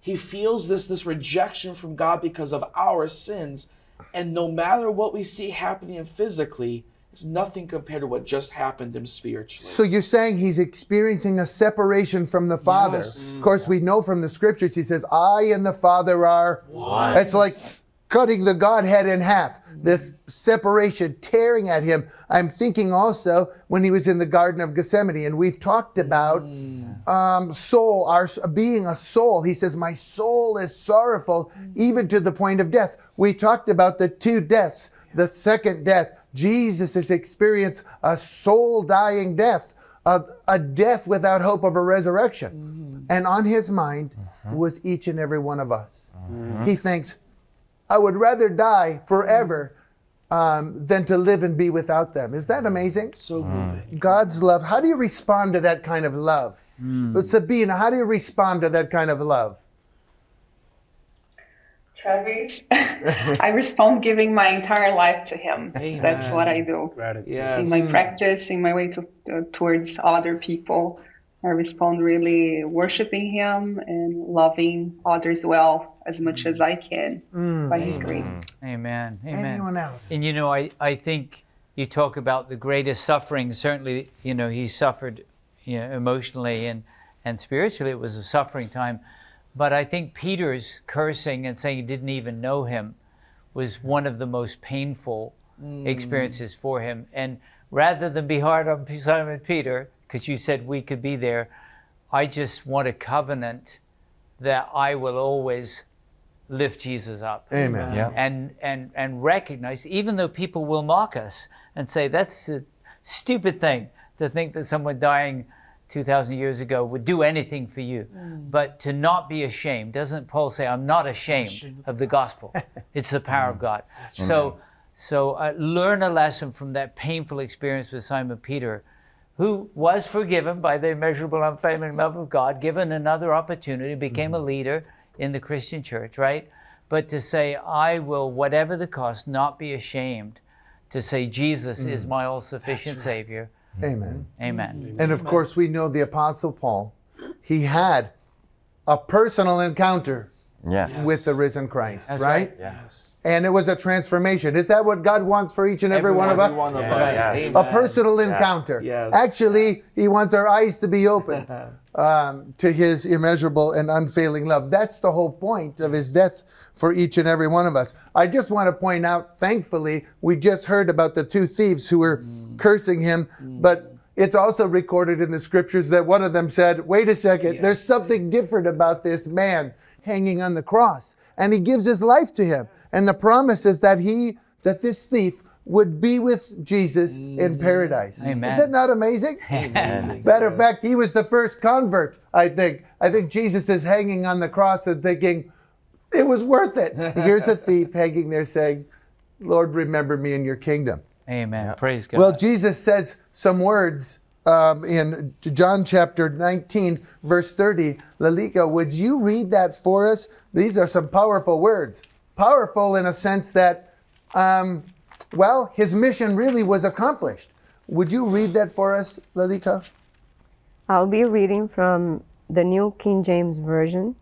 He feels this, this rejection from God because of our sins. And no matter what we see happening physically, it's nothing compared to what just happened to him spiritually. so you're saying he's experiencing a separation from the Father. Yes. Of course, we know from the scriptures, he says, I and the Father are one. It's like cutting the Godhead in half. This separation tearing at him. I'm thinking also when he was in the Garden of Gethsemane, and we've talked about um, soul, our being a soul. He says, My soul is sorrowful, even to the point of death. We talked about the two deaths. The second death, Jesus has experienced a soul dying death, a, a death without hope of a resurrection. Mm-hmm. And on his mind mm-hmm. was each and every one of us. Mm-hmm. He thinks, I would rather die forever um, than to live and be without them. Is that amazing? So moving. God's love. How do you respond to that kind of love? Mm. But Sabina, how do you respond to that kind of love? Travis, I respond giving my entire life to Him. That's what I do. Yes. In my practice, in my way to, uh, towards other people, I respond really worshiping Him and loving others well as much as I can by His grace. Amen. Amen. Anyone else? And you know, I, I think you talk about the greatest suffering. Certainly, you know, he suffered you know, emotionally and, and spiritually. It was a suffering time. But I think Peter's cursing and saying he didn't even know him was one of the most painful hmm. experiences for him. And rather than be hard on Simon Peter, because you said we could be there, I just want a covenant that I will always lift Jesus up Amen. Yeah. and and and recognize even though people will mock us and say that's a stupid thing to think that someone dying 2000 years ago would do anything for you. But to not be ashamed doesn't paul say i'm not ashamed of the gospel. it's the power of mm. god. So so uh, learn a lesson from that painful experience with simon peter who was forgiven by the immeasurable unfailing love of god given another opportunity became a mm-hmm. leader in the christian church right? But to say i will whatever the cost not be ashamed to say jesus is mm. my all-sufficient savior Mm-hmm. Amen. amen And of course, we know the Apostle Paul, he had a personal encounter Yes. with the risen Christ, That's right? right. Yes. And it was a transformation. Is that what God wants for each and every, one of Every us? one of Yes. us. Yes. a personal encounter. Yes. Actually, he wants our eyes to be open um, to his immeasurable and unfailing love. That's the whole point of his death for each and every one of us. I just want to point out, thankfully, we just heard about the two thieves who were cursing him, but it's also recorded in the scriptures that one of them said, Wait a second, there's something different about this man hanging on the cross. And he gives his life to him. And the promise is that he, that this thief, would be with Jesus in paradise. Amen. Is that not amazing? Amen. Matter of fact, he was the first convert, I think. I think Jesus is hanging on the cross and thinking, it was worth it. Here's a thief hanging there saying, Lord, remember me in your kingdom. amen praise god Well, Jesus says some words um, in John chapter 19, verse 30. Lalika, would you read that for us? These are some powerful words. Powerful in a sense that, um, well, his mission really was accomplished. Would you read that for us, Lalika? I'll be reading from the New King James Version,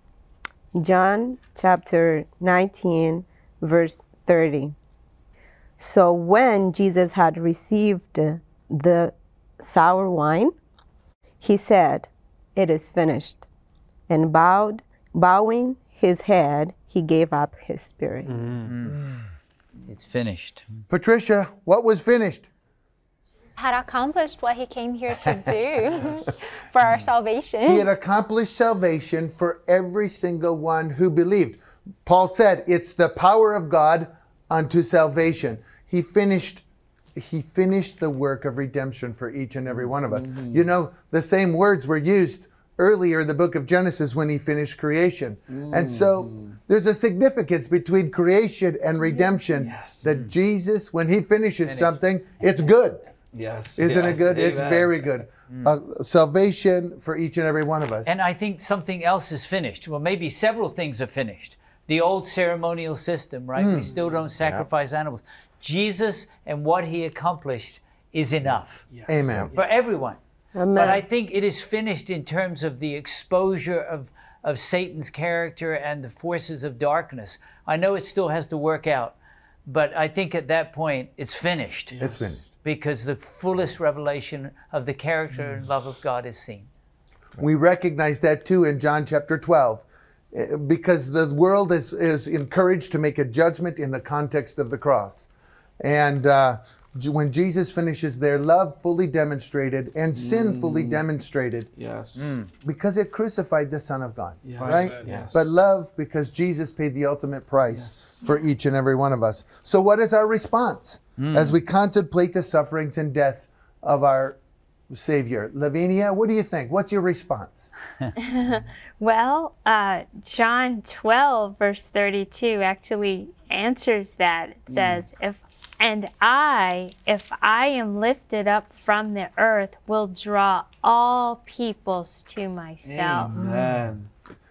John chapter 19, verse 30. So when Jesus had received the sour wine, he said, It is finished. And bowed, bowing his head, he gave up his spirit. Mm. Mm. It's finished Patricia, what was finished? Had accomplished what he came here to do for our salvation. He had accomplished salvation for every single one who believed. Paul said, "It's the power of God unto salvation." He finished he finished the work of redemption for each and every one of us. Mm-hmm. You know, the same words were used earlier in the book of Genesis when he finished creation. And so there's a significance between creation and redemption that Jesus when he finishes something, it's good. Yes. Isn't yes, it good? It's very good. Uh, salvation for each and every one of us. And I think something else is finished. Well, maybe several things are finished. The old ceremonial system, right? We still don't sacrifice animals. Jesus and what he accomplished is enough Amen. for everyone. Amen. But I think it is finished in terms of the exposure of, of Satan's character and the forces of darkness. I know it still has to work out, but I think at that point it's finished It's finished. because the fullest revelation of the character and love of God is seen. We recognize that too in John chapter 12. eh, Because the world is, is encouraged to make a judgment in the context of the cross. And uh, J- when Jesus finishes there, love fully demonstrated and sin fully mm. demonstrated Yes. Mm. because it crucified the Son of God. Yes. Right? Yes. But love because Jesus paid the ultimate price for each and every one of us. So, what is our response mm. as we contemplate the sufferings and death of our Savior? Lavinia, what do you think? What's your response? Well, uh, John 12, verse 32, actually answers that. It says, If And I, if I am lifted up from the earth, will draw all peoples to myself. Amen.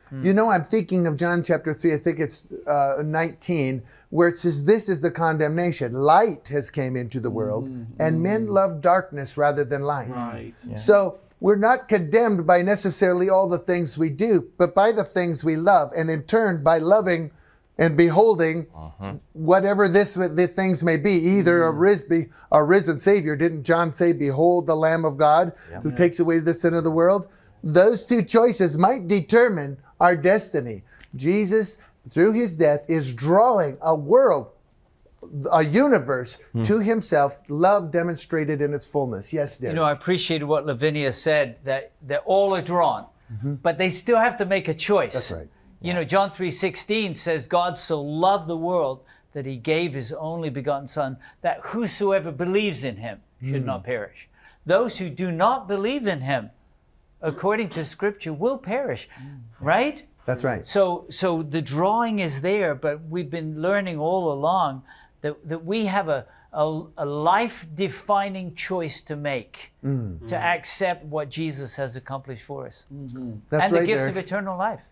Hmm. You know, I'm thinking of John chapter 3, I think it's uh, 19, where it says, This is the condemnation. Light has came into the world, mm-hmm. and men mm-hmm. love darkness rather than light. Right. So we're not condemned by necessarily all the things we do, but by the things we love, and in turn by loving and beholding uh-huh. whatever this the things may be, either a, mm. ris- be, a risen Savior. Didn't John say, "Behold, the Lamb of God who takes away the sin of the world"? Those two choices might determine our destiny. Jesus, through His death, is drawing a world, a universe hmm. to Himself. Love demonstrated in its fullness. Yes, dear. You know, I appreciated what Lavinia said that that all are drawn, mm-hmm. but they still have to make a choice. That's right. You know, John 3:16 says God so loved the world that he gave his only begotten son that whosoever believes in him should not mm. perish. Those who do not believe in him according to scripture will perish. Mm. Right? That's right. So, so the drawing is there, but we've been learning all along that, that we have a, a, a life defining choice to make mm. to accept what Jesus has accomplished for us mm-hmm. That's and the right, gift Derek. of eternal life.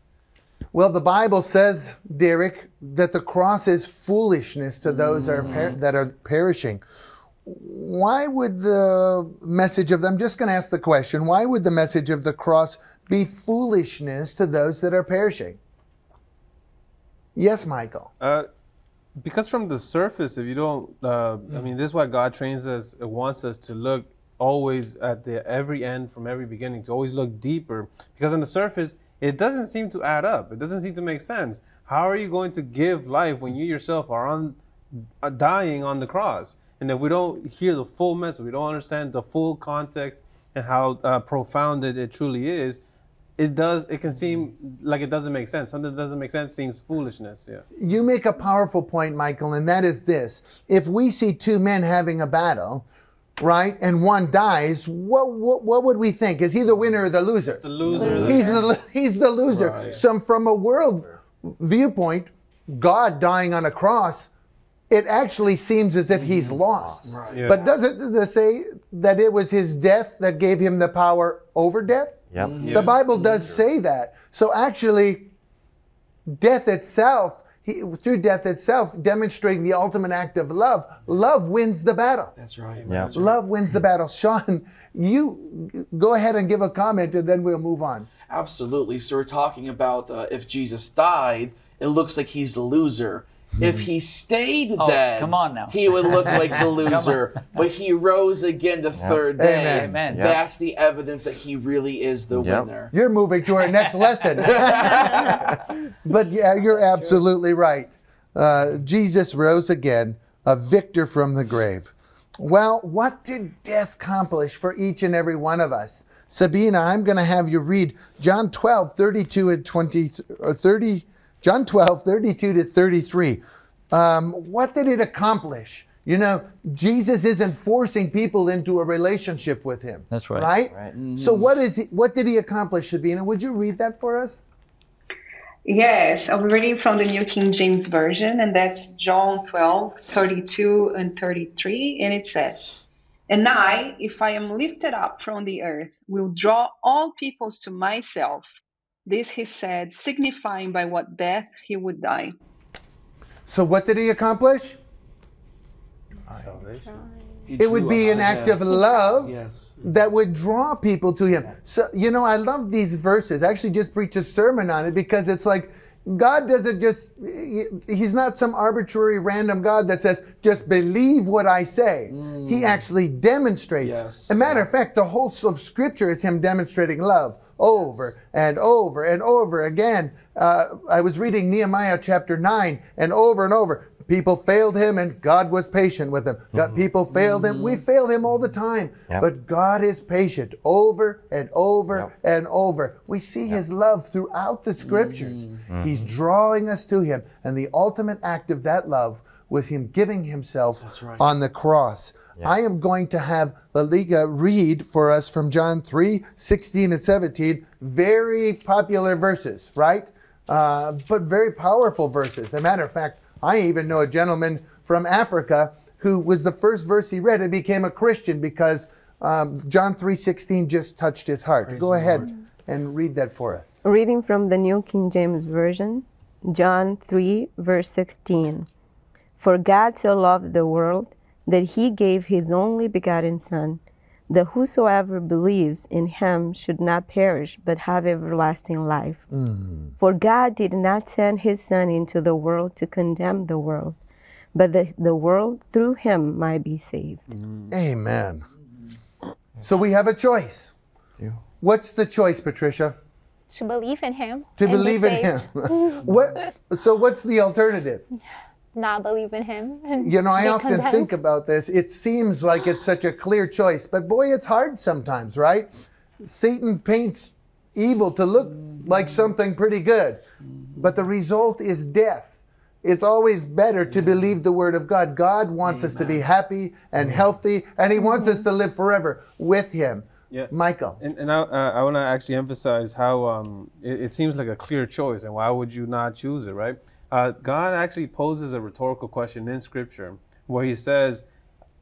Well, the Bible says, Derek, that the cross is foolishness to those that are, per- that are perishing. Why would the message of I'm just going to ask the question, why would the message of the cross be foolishness to those that are perishing? Yes, Michael. Uh, because from the surface, if you don't, uh, I mean, this is why God trains us, uh, wants us to look always at the every end from every beginning, to always look deeper. Because on the surface, it doesn't seem to add up. It doesn't seem to make sense. How are you going to give life when you yourself are on, uh, dying on the cross? And if we don't hear the full message, we don't understand the full context and how uh, profound it, it truly is, it does. It can seem like it doesn't make sense. Something that doesn't make sense seems foolishness. Yeah. You make a powerful point, Michael, and that is this. If we see two men having a battle, right, and one dies, what, what, what would we think? Is he the winner or the loser? The loser. He's the he's the loser. Right. So from a world viewpoint, God dying on a cross, it actually seems as if he's lost. Yeah. But does it say that it was his death that gave him the power over death? Yep. The Bible does say that. So actually, death itself, he, through death itself, demonstrating the ultimate act of love, love wins the battle. That's right. Yeah. That's right. Love wins the battle. Sean, you go ahead and give a comment, and then we'll move on. Absolutely. So we're talking about uh, if Jesus died, it looks like he's the loser. If he stayed Oh, dead, come on now. he would look like the loser. but he rose again the third day. Amen. Amen. Yep. That's the evidence that he really is the Yep. winner. You're moving to our next lesson. but yeah, you're absolutely right. Uh, Jesus rose again, a victor from the grave. Well, what did death accomplish for each and every one of us? Sabina, I'm going to have you read John 12, 32 and 20, or 30, John 12, 32 to 33. Um, what did it accomplish? You know, Jesus isn't forcing people into a relationship with him. That's right. Right? Right. So what is he, what did he accomplish, Sabina? Would you read that for us? Yes, I'm reading from the New King James Version, and that's John 12, 32 and 33. And it says, And I, if I am lifted up from the earth, will draw all peoples to myself. This he said, signifying by what death he would die. So what did he accomplish? He It would be an act of love Yes. that would draw people to him. So, you know, I love these verses. I actually just preached a sermon on it because it's like God doesn't just, He's not some arbitrary random God that says, just believe what I say. He actually demonstrates. Yes. A matter of fact, the whole of Scripture is him demonstrating love over and over and over again. Uh, I was reading Nehemiah chapter 9 and over and over. People failed him and God was patient with them. God, mm-hmm. people failed him. We mm-hmm. fail him all the time. Yep. But God is patient over and over Yep. and over. We see his love throughout the scriptures. Mm-hmm. He's drawing us to him. And the ultimate act of that love was him giving himself right. on the cross. I am going to have Lalika read for us from John 3 16 and 17. Very popular verses, right? Uh, but very powerful verses. As a matter of fact, I even know a gentleman from Africa who was the first verse he read and became a Christian because um, John 3:16 just touched his heart. Go ahead and read that for us. Reading from the New King James Version, John 3, verse 16. For God so loved the world that he gave his only begotten Son, that whosoever believes in him should not perish, but have everlasting life. Mm. For God did not send his Son into the world to condemn the world, but that the world through him might be saved. Mm. Amen. Mm-hmm. So we have a choice. What's the choice, Patricia? To believe in Him. To and be believe in him. what so what's the alternative? Not believe in Him. and You know, I often condemned. think about this. It seems like it's such a clear choice, but boy, it's hard sometimes, right? Satan paints evil to look like something pretty good, but the result is death. It's always better to believe the word of God. God wants us to be happy and healthy, and He wants us to live forever with Him. Yeah. Michael. And, and I, uh, I want to actually emphasize how um, it, it seems like a clear choice, and why would you not choose it, right? Uh, God actually poses a rhetorical question in Scripture where He says,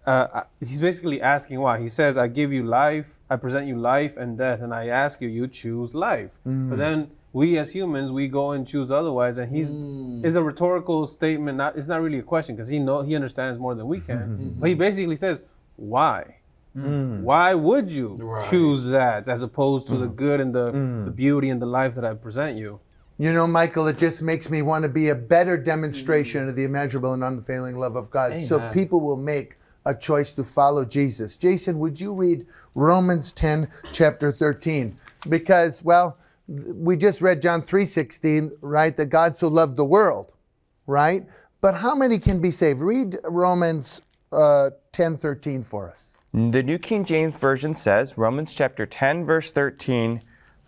uh, uh, He's basically asking why. He says, I give you life, I present you life and death, and I ask you, you choose life. Mm. But then we as humans, we go and choose otherwise, and He's mm. is a rhetorical statement. Not it's not really a question because He know He understands more than we can. Mm-hmm. but He basically says, why? Mm. Why would you choose that as opposed to the good and the, the beauty and the life that I present you? You know, Michael, it just makes me want to be a better demonstration of the immeasurable and unfailing love of God. So people will make a choice to follow Jesus. Jason, would you read Romans 10, chapter 13? Because, well, we just read John 3:16, right? That God so loved the world, right? But how many can be saved? Read Romans uh, 10, 13 for us. The New King James Version says, Romans chapter 10, verse 13,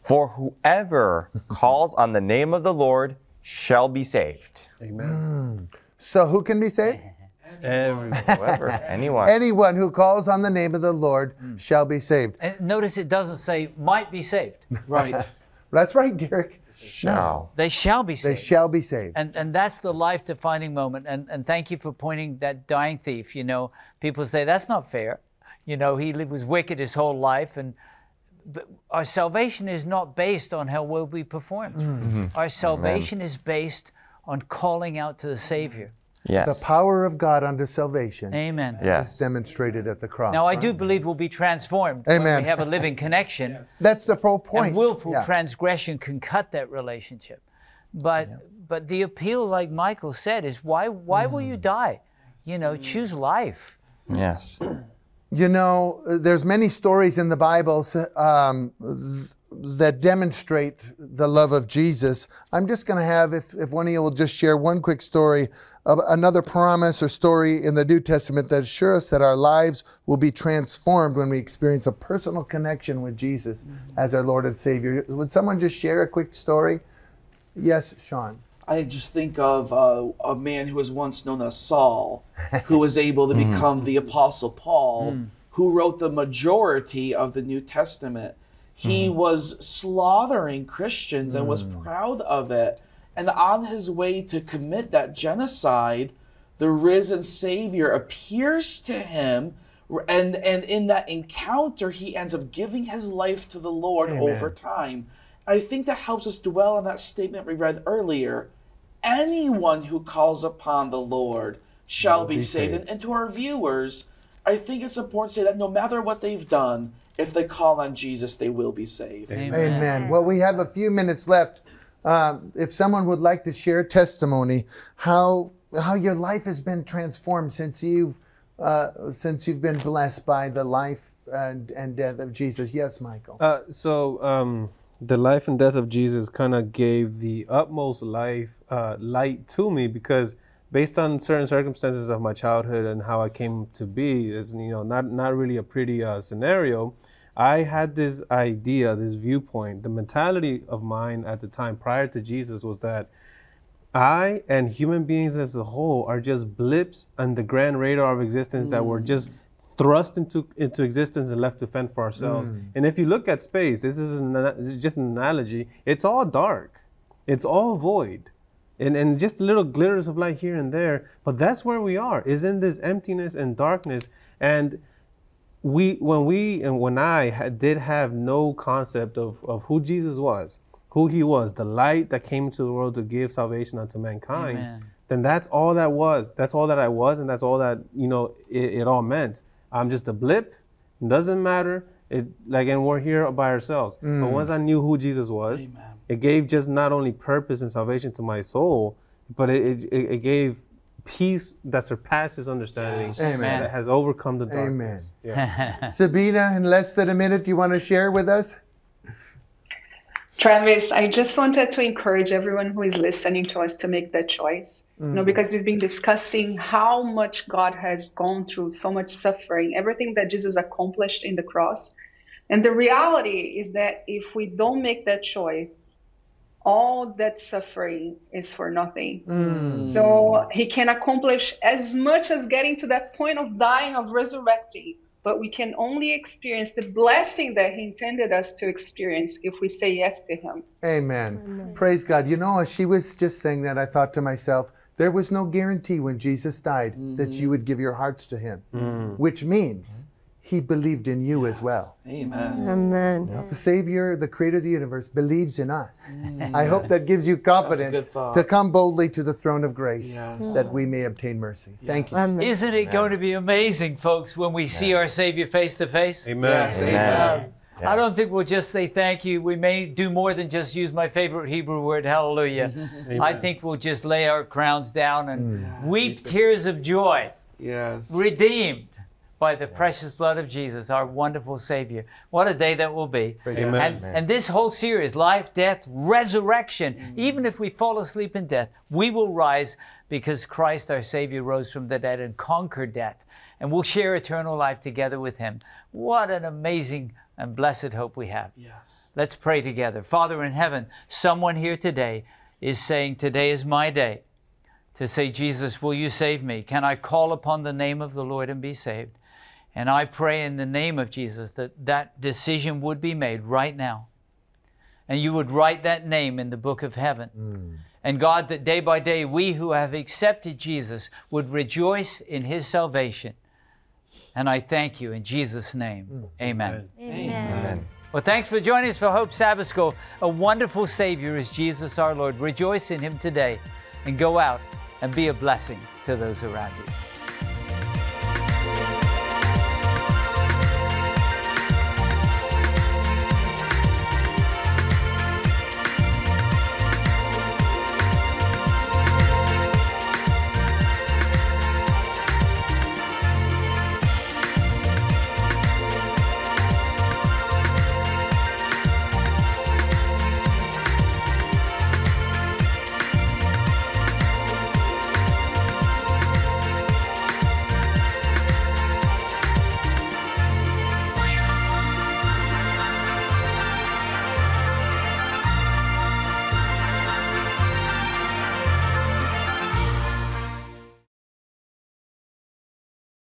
For whoever calls on the name of the Lord shall be saved. Amen. Hmm. So who can be saved? Every, Whoever, anyone. Anyone who calls on the name of the Lord hmm. shall be saved. And notice it doesn't say might be saved. Right. That's right, Derek. shall. They shall be saved. They shall be saved. and and that's the life defining moment and and thank you for pointing that dying thief you know people say that's not fair you know he was wicked his whole life and but our salvation is not based on how well we perform mm. mm-hmm. our salvation is based on calling out to the savior Yes. The power of God unto salvation amen yes. demonstrated at the cross. now i right? do believe we'll be transformed when Amen. we have a living connection That's the whole point. and willful Yeah. transgression can cut that relationship but but the appeal like michael said is why why will you mm. die you know mm. choose life Yes. You know, there's many stories in the Bible um, th- that demonstrate the love of Jesus. I'm just going to have, if, if one of you will just share one quick story of another promise or story in the New Testament that assures us that our lives will be transformed when we experience a personal connection with Jesus as our Lord and Savior. Would someone just share a quick story? Yes, Sean. I just think of uh, a man who was once known as Saul, who was able to mm. become the Apostle Paul, mm. who wrote the majority of the New Testament. He mm-hmm. was slaughtering Christians and was mm. proud of it. And on his way to commit that genocide, the risen Savior appears to him. And, and in that encounter, he ends up giving his life to the Lord over time. I think that helps us dwell on that statement we read earlier. Anyone who calls upon the Lord shall be, saved. And, and to our viewers, I think it's important to say that no matter what they've done, if they call on Jesus, they will be saved. Amen. Well, we have a few minutes left. Um, if someone would like to share testimony, how how your life has been transformed since you've uh, since you've been blessed by the life and, and death of Jesus. Yes, Michael. Uh, so um, the life and death of Jesus kind of gave the utmost life uh, light to me because based on certain circumstances of my childhood and how I came to be, is you know not not really a pretty uh, scenario. I had this idea, this viewpoint, the mentality of mine at the time prior to Jesus was that I and human beings as a whole are just blips on the grand radar of existence that were just thrust into into existence and left to fend for ourselves. Mm. And if you look at space, this is, an, this is just an analogy. It's all dark. It's all void. and, and just little glitters of light here and there. But that's where we are, is in this emptiness and darkness. And we, when we, and when I ha- did have no concept of, of who Jesus was, who he was, the light that came into the world to give salvation unto mankind, Amen. then that's all that was. That's all that I was, and that's all that, you know, it, it all meant. I'm just a blip. It doesn't matter. It like and we're here by ourselves. But Mm. once I knew who Jesus was, it gave just not only purpose and salvation to my soul, but it, it, it gave peace that surpasses understanding. Yes. Amen. That has overcome the darkness. Amen. Yeah. Sabina, in less than a minute, do you want to share with us? Travis, I just wanted to encourage everyone who is listening to us to make that choice. You know, Mm. because we've been discussing how much God has gone through, so much suffering, everything that Jesus accomplished in the cross. And the reality is that if we don't make that choice, all that suffering is for nothing. Mm. So he can accomplish as much as getting to that point of dying, of resurrecting, but we can only experience the blessing that he intended us to experience if we say yes to him. Amen. Praise God. You know, as she was just saying that, I thought to myself, there was no guarantee when Jesus died that you mm-hmm. would give your hearts to him, mm. which means he believed in you as well. Amen. Amen. The Savior, the Creator of the universe, believes in us. Mm. I hope that gives you confidence to come boldly to the throne of grace Yes. that we may obtain mercy. Thank you. Amen. Isn't it going to be amazing, folks, when we see our Savior face to face? Amen. Yes, Amen. amen. I don't think we'll just say thank you. We may do more than just use my favorite Hebrew word, hallelujah. I think we'll just lay our crowns down and mm. weep tears of joy, Yes. redeemed by the precious blood of Jesus, our wonderful Savior. What a day that will be. Amen. And, and this whole series, life, death, resurrection, mm. even if we fall asleep in death, we will rise because Christ, our Savior, rose from the dead and conquered death. And we'll share eternal life together with Him. What an amazing and blessed hope we have. Yes. Let's pray together. Father in heaven, someone here today is saying, Today is my day to say, Jesus, will you save me? Can I call upon the name of the Lord and be saved? And I pray in the name of Jesus that that decision would be made right now. And you would write that name in the book of heaven. Hmm. And God, that day by day we who have accepted Jesus would rejoice in his salvation. And I thank you in Jesus' name. Hmm. Amen. Amen. Well, thanks for joining us for Hope Sabbath School. A wonderful Savior is Jesus our Lord. Rejoice in Him today and go out and be a blessing to those around you.